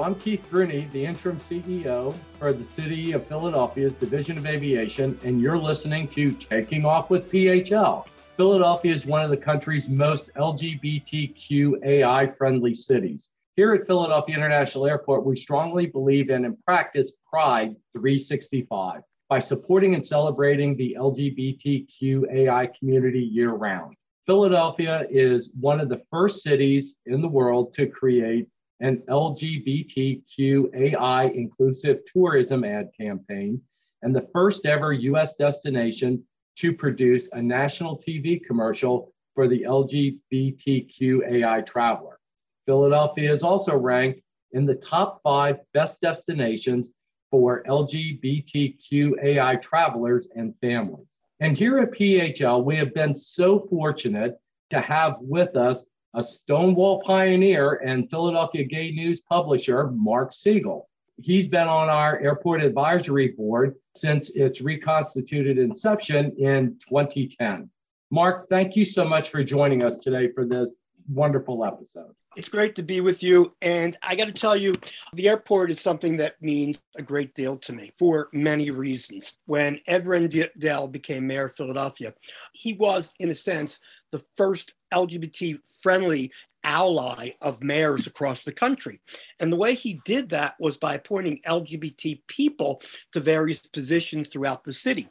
Hello, I'm Keith Bruni, the interim CEO for the City of Philadelphia's Division of Aviation, and you're listening to Taking Off with PHL. Philadelphia is one of the country's most LGBTQAI friendly cities. Here at Philadelphia International Airport, we strongly believe in and practice Pride 365 by supporting and celebrating the LGBTQAI community year round. Philadelphia is one of the first cities in the world to create an LGBTQAI inclusive tourism ad campaign and the first ever US destination to produce a national TV commercial for the LGBTQAI traveler. Philadelphia is also ranked in the top five best destinations for LGBTQAI travelers and families. And here at PHL, we have been so fortunate to have with us a Stonewall pioneer and Philadelphia Gay News publisher, Mark Segal. He's been on our airport advisory board since its reconstituted inception in 2010. Mark, thank you so much for joining us today for this wonderful episode. It's great to be with you. And I got to tell you, the airport is something that means a great deal to me for many reasons. When Ed Rendell became mayor of Philadelphia, he was, in a sense, the first LGBT friendly ally of mayors across the country. And the way he did that was by appointing LGBT people to various positions throughout the city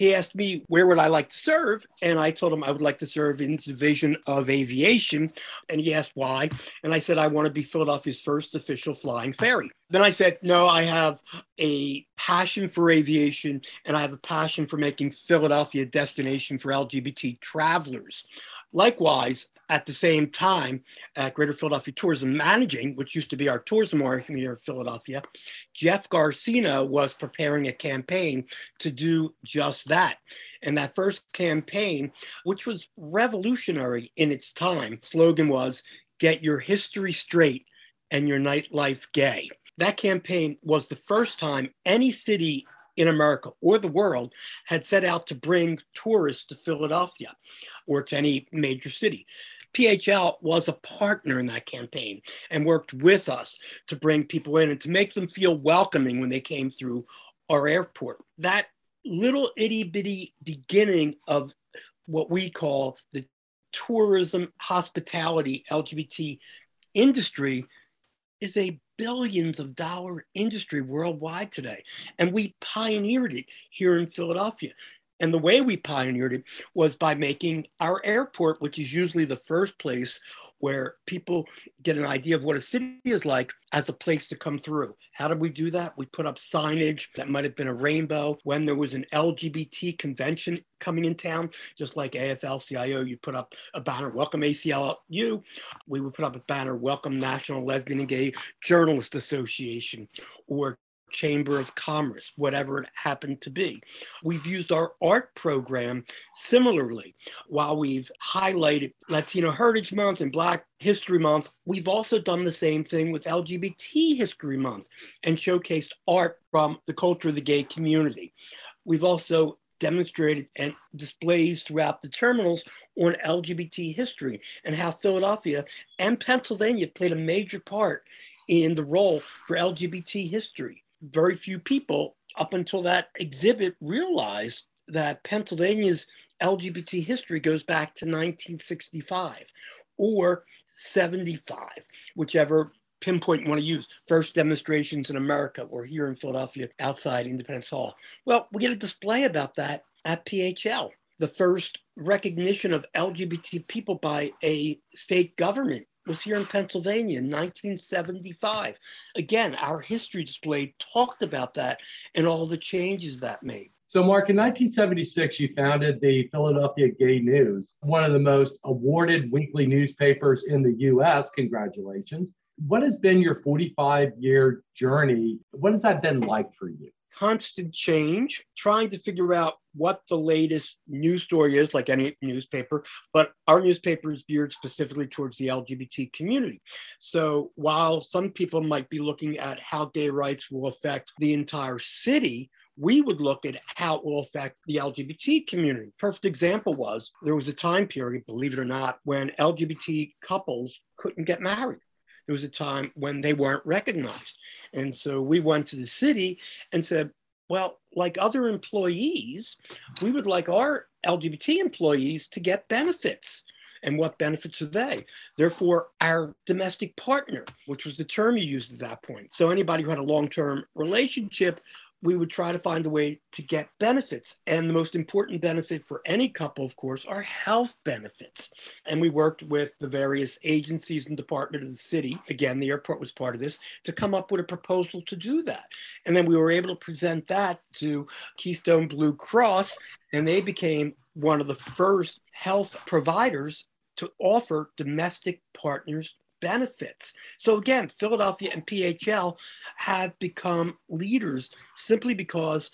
he asked me where would I like to serve, and I told him I would like to serve in the division of aviation. And he asked why, and I said I want to be Philadelphia's first official flying fairy. Then I said, no, I have a passion for aviation and I have a passion for making Philadelphia a destination for LGBT travelers. Likewise, at the same time, at Greater Philadelphia Tourism Managing, which used to be our tourism arm here in Philadelphia, Jeff Guaracino was preparing a campaign to do just that. And that first campaign, which was revolutionary in its time, slogan was Get Your History Straight and Your Nightlife Gay. That campaign was the first time any city in America or the world had set out to bring tourists to Philadelphia or to any major city. PHL was a partner in that campaign and worked with us to bring people in and to make them feel welcoming when they came through our airport. That little itty bitty beginning of what we call the tourism hospitality LGBT industry is a billions of dollar industry worldwide today. And we pioneered it here in Philadelphia. And the way we pioneered it was by making our airport, which is usually the first place where people get an idea of what a city is like, as a place to come through. How did we do that? We put up signage that might have been a rainbow. When there was an LGBT convention coming in town, just like AFL CIO, you put up a banner, Welcome ACLU. We would put up a banner, Welcome National Lesbian and Gay Journalist Association, or Chamber of Commerce, whatever it happened to be. We've used our art program similarly. While we've highlighted Latino Heritage Month and Black History Month, we've also done the same thing with LGBT History Month and showcased art from the culture of the gay community. We've also demonstrated and displays throughout the terminals on LGBT history and how Philadelphia and Pennsylvania played a major part in the role for LGBT history very few people up until that exhibit realized that Pennsylvania's LGBT history goes back to 1965 or 75, whichever pinpoint you want to use. First demonstrations in America or here in Philadelphia outside Independence Hall. Well, we get a display about that at PHL. The first recognition of LGBT people by a state government was here in Pennsylvania in 1975. Again, our history display talked about that and all the changes that made. So, Mark, in 1976, you founded the Philadelphia Gay News, one of the most awarded weekly newspapers in the US. Congratulations. What has been your 45 year journey? What has that been like for you? Constant change, trying to figure out what the latest news story is, like any newspaper, but our newspaper is geared specifically towards the LGBT community. So while some people might be looking at how gay rights will affect the entire city, we would look at how it will affect the LGBT community. Perfect example was there was a time period, believe it or not, when LGBT couples couldn't get married It was a time when they weren't recognized. And so we went to the city and said, well, like other employees, we would like our LGBT employees to get benefits. And what benefits are they? Therefore, our domestic partner, which was the term you used at that point. So anybody who had a long term relationship we would try to find a way to get benefits. And the most important benefit for any couple, of course, are health benefits. And we worked with the various agencies and department of the city. Again, the airport was part of this to come up with a proposal to do that. And then we were able to present that to Keystone Blue Cross, and they became one of the first health providers to offer domestic partners benefits. So again, Philadelphia and PHL have become leaders simply because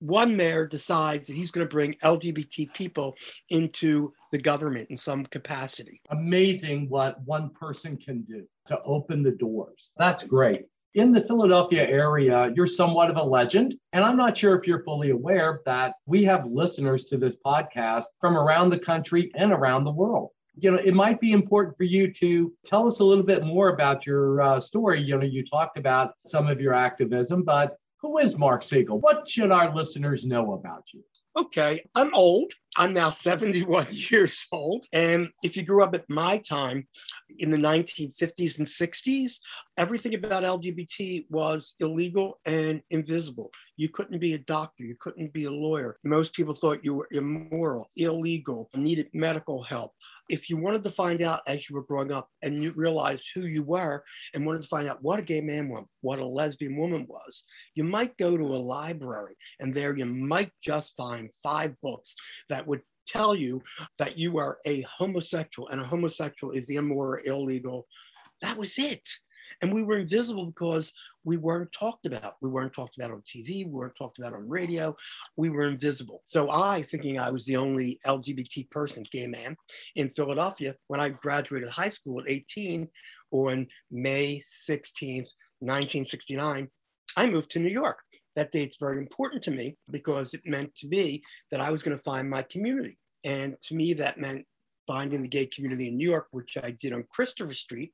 one mayor decides that he's going to bring LGBT people into the government in some capacity. Amazing what one person can do to open the doors. That's great. In the Philadelphia area, you're somewhat of a legend. And I'm not sure if you're fully aware that we have listeners to this podcast from around the country and around the world you know, it might be important for you to tell us a little bit more about your uh, story. You know, you talked about some of your activism, but who is Mark Segal? What should our listeners know about you? Okay, I'm old. I'm now 71 years old. And if you grew up at my time in the 1950s and 60s, everything about LGBT was illegal and invisible. You couldn't be a doctor, you couldn't be a lawyer. Most people thought you were immoral, illegal, needed medical help. If you wanted to find out as you were growing up and you realized who you were and wanted to find out what a gay man was, what a lesbian woman was, you might go to a library and there you might just find five books that would tell you that you are a homosexual and a homosexual is immoral, illegal. That was it. And we were invisible because we weren't talked about. We weren't talked about on TV. We weren't talked about on radio. We were invisible. So I, thinking I was the only LGBT person, gay man in Philadelphia, when I graduated high school at 18 on May 16th, 1969, I moved to New York that date's very important to me because it meant to me that I was going to find my community. And to me, that meant finding the gay community in New York, which I did on Christopher Street.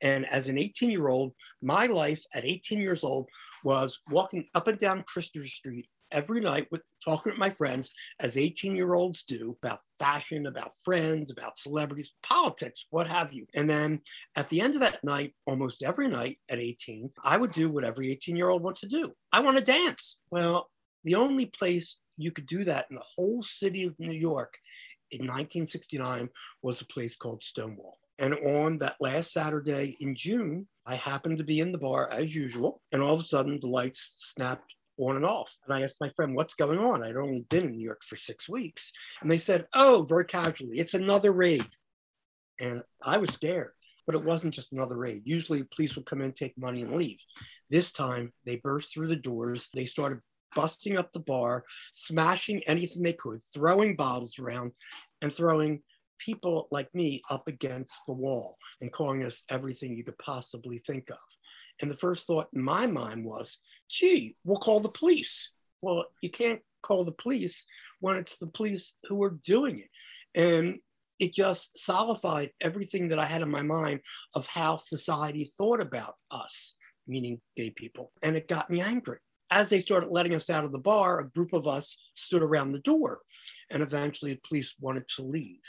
And as an 18 year old, my life at 18 years old was walking up and down Christopher Street every night with talking with my friends as 18 year olds do about fashion, about friends, about celebrities, politics, what have you. And then at the end of that night, almost every night at 18, I would do what every 18 year old wants to do. I want to dance. Well, the only place you could do that in the whole city of New York in 1969 was a place called Stonewall. And on that last Saturday in June, I happened to be in the bar as usual. And all of a sudden, the lights snapped on and off. And I asked my friend, what's going on? I'd only been in New York for six weeks. And they said, oh, very casually, it's another raid. And I was scared, but it wasn't just another raid. Usually police would come in, take money, and leave. This time they burst through the doors. They started busting up the bar, smashing anything they could, throwing bottles around, and throwing people like me up against the wall and calling us everything you could possibly think of. And the first thought in my mind was, gee, we'll call the police. Well, you can't call the police when it's the police who are doing it. And it just solidified everything that I had in my mind of how society thought about us, meaning gay people. And it got me angry. As they started letting us out of the bar, a group of us stood around the door. And eventually the police wanted to leave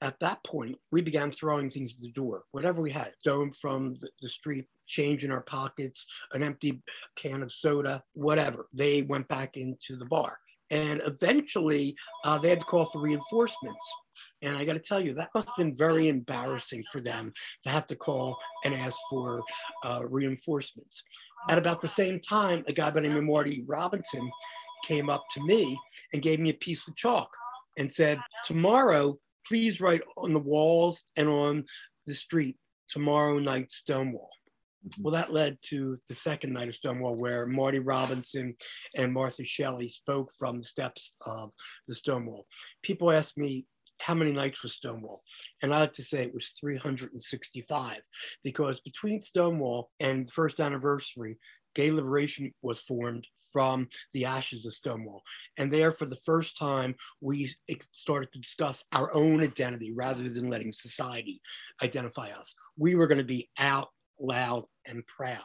at that point, we began throwing things at the door, whatever we had, stone from the, the, street, change in our pockets, an empty can of soda, whatever. They went back into the bar. And eventually, uh, they had to call for reinforcements. And I got to tell you, that must have been very embarrassing for them to have to call and ask for uh, reinforcements. At about the same time, a guy by the name of Marty Robinson came up to me and gave me a piece of chalk and said, Tomorrow, please write on the walls and on the street tomorrow night Stonewall. Well, that led to the second night of Stonewall, where Marty Robinson and Martha Shelley spoke from the steps of the Stonewall. People ask me, how many nights was Stonewall? And I like to say it was 365 because between Stonewall and first anniversary, Gay Liberation was formed from the ashes of Stonewall. And there, for the first time, we started to discuss our own identity rather than letting society identify us. We were going to be out loud, and proud.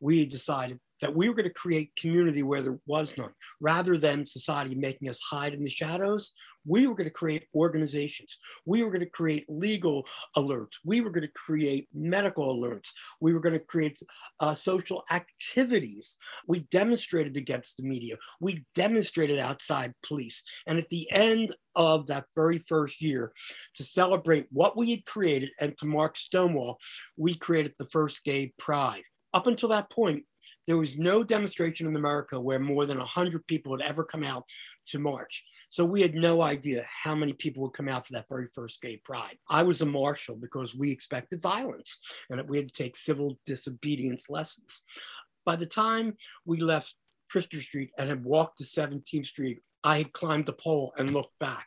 We decided that we were going to create community where there was none. Rather than society making us hide in the shadows, we were going to create organizations. We were going to create legal alerts. We were going to create medical alerts. We were going to create uh, social activities. We demonstrated against the media. We demonstrated outside police. And at the end of that very first year, to celebrate what we had created and to mark Stonewall, we created the first gay pride. Up until that point, there was no demonstration in America where more than 100 people had ever come out to march. So we had no idea how many people would come out for that very first gay pride. I was a marshal because we expected violence and we had to take civil disobedience lessons. By the time we left Christopher Street and had walked to 17th Street, I had climbed the pole and looked back,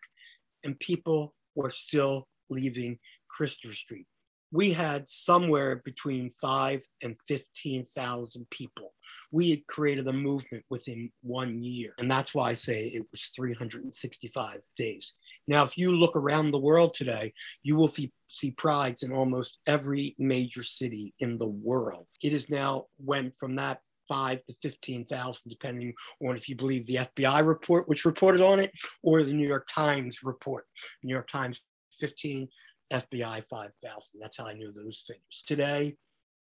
and people were still leaving Christopher Street we had somewhere between five and 15,000 people. We had created a movement within one year. And that's why I say it was 365 days. Now, if you look around the world today, you will see, see prides in almost every major city in the world. It has now went from that five to 15,000, depending on if you believe the FBI report, which reported on it, or the New York Times report. New York Times 15 FBI 5,000. That's how I knew those figures. Today,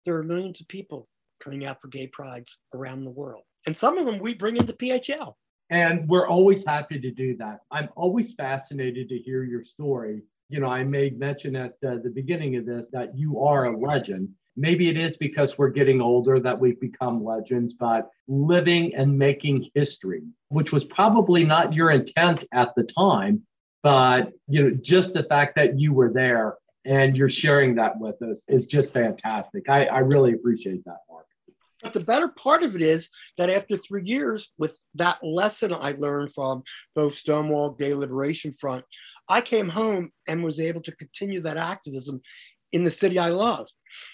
there are millions of people coming out for gay prides around the world. And some of them we bring into PHL. And we're always happy to do that. I'm always fascinated to hear your story. You know, I made mention at uh, the beginning of this that you are a legend. Maybe it is because we're getting older that we've become legends, but living and making history, which was probably not your intent at the time, but you know just the fact that you were there and you're sharing that with us is just fantastic i, I really appreciate that mark but the better part of it is that after three years, with that lesson I learned from both Stonewall Gay Liberation Front, I came home and was able to continue that activism in the city I love,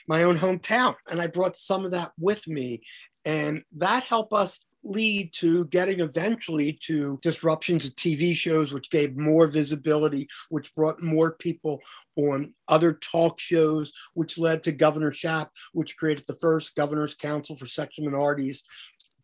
my own hometown. And I brought some of that with me. And that helped us lead to getting eventually to disruptions of TV shows, which gave more visibility, which brought more people on other talk shows, which led to Governor Shapp, which created the first Governor's Council for Sexual Minorities.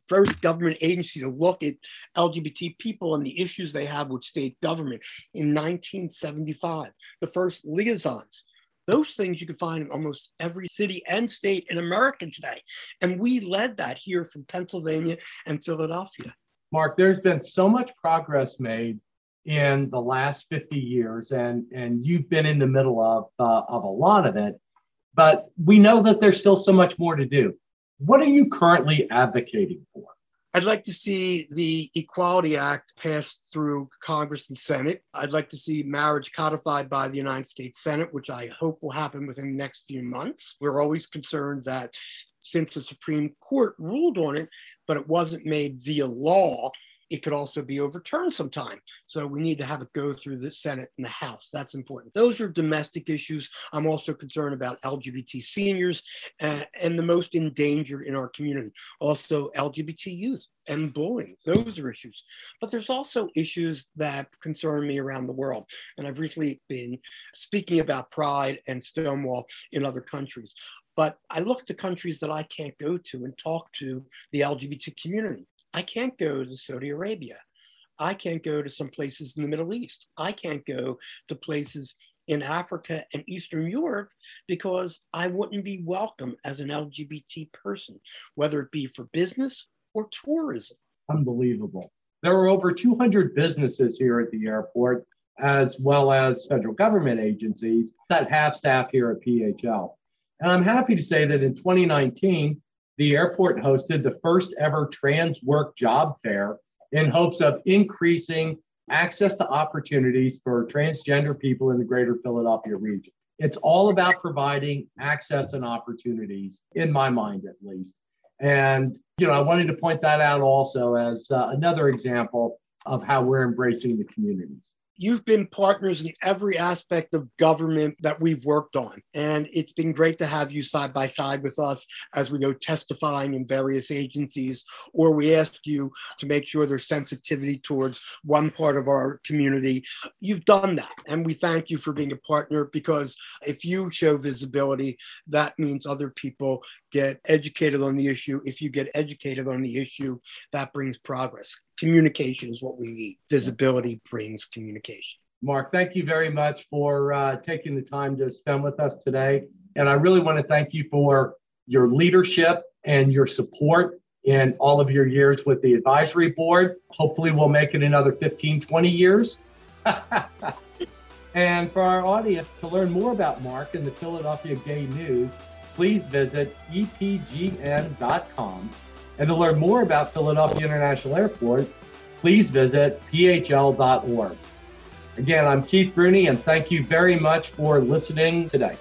First government agency to look at LGBT people and the issues they have with state government in 1975. The first liaisons those things you can find in almost every city and state in America today. And we led that here from Pennsylvania and Philadelphia. Mark, there's been so much progress made in the last 50 years, and, and you've been in the middle of, uh, of a lot of it, but we know that there's still so much more to do. What are you currently advocating for? I'd like to see the Equality Act passed through Congress and Senate. I'd like to see marriage codified by the United States Senate, which I hope will happen within the next few months. We're always concerned that since the Supreme Court ruled on it, but it wasn't made via law, it could also be overturned sometime. So we need to have it go through the Senate and the House. That's important. Those are domestic issues. I'm also concerned about LGBT seniors uh, and the most endangered in our community. Also, LGBT youth and bullying. Those are issues. But there's also issues that concern me around the world. And I've recently been speaking about pride and Stonewall in other countries. But I look the countries that I can't go to and talk to the LGBT community. I can't go to Saudi Arabia. I can't go to some places in the Middle East. I can't go to places in Africa and Eastern Europe because I wouldn't be welcome as an LGBT person, whether it be for business or tourism. Unbelievable. There are over 200 businesses here at the airport, as well as federal government agencies that have staff here at PHL. And I'm happy to say that in 2019, the airport hosted the first ever trans work job fair in hopes of increasing access to opportunities for transgender people in the greater Philadelphia region. It's all about providing access and opportunities, in my mind at least. And, you know, I wanted to point that out also as uh, another example of how we're embracing the communities. You've been partners in every aspect of government that we've worked on. And it's been great to have you side by side with us as we go testifying in various agencies, or we ask you to make sure there's sensitivity towards one part of our community. You've done that. And we thank you for being a partner because if you show visibility, that means other people get educated on the issue. If you get educated on the issue, that brings progress. Communication is what we need. Visibility brings communication. Mark, thank you very much for uh, taking the time to spend with us today. And I really want to thank you for your leadership and your support in all of your years with the advisory board. Hopefully, we'll make it another 15, 20 years. and for our audience to learn more about Mark and the Philadelphia Gay News, please visit epgn.com. And to learn more about Philadelphia International Airport, please visit phl.org. Again, I'm Keith Bruni, and thank you very much for listening today.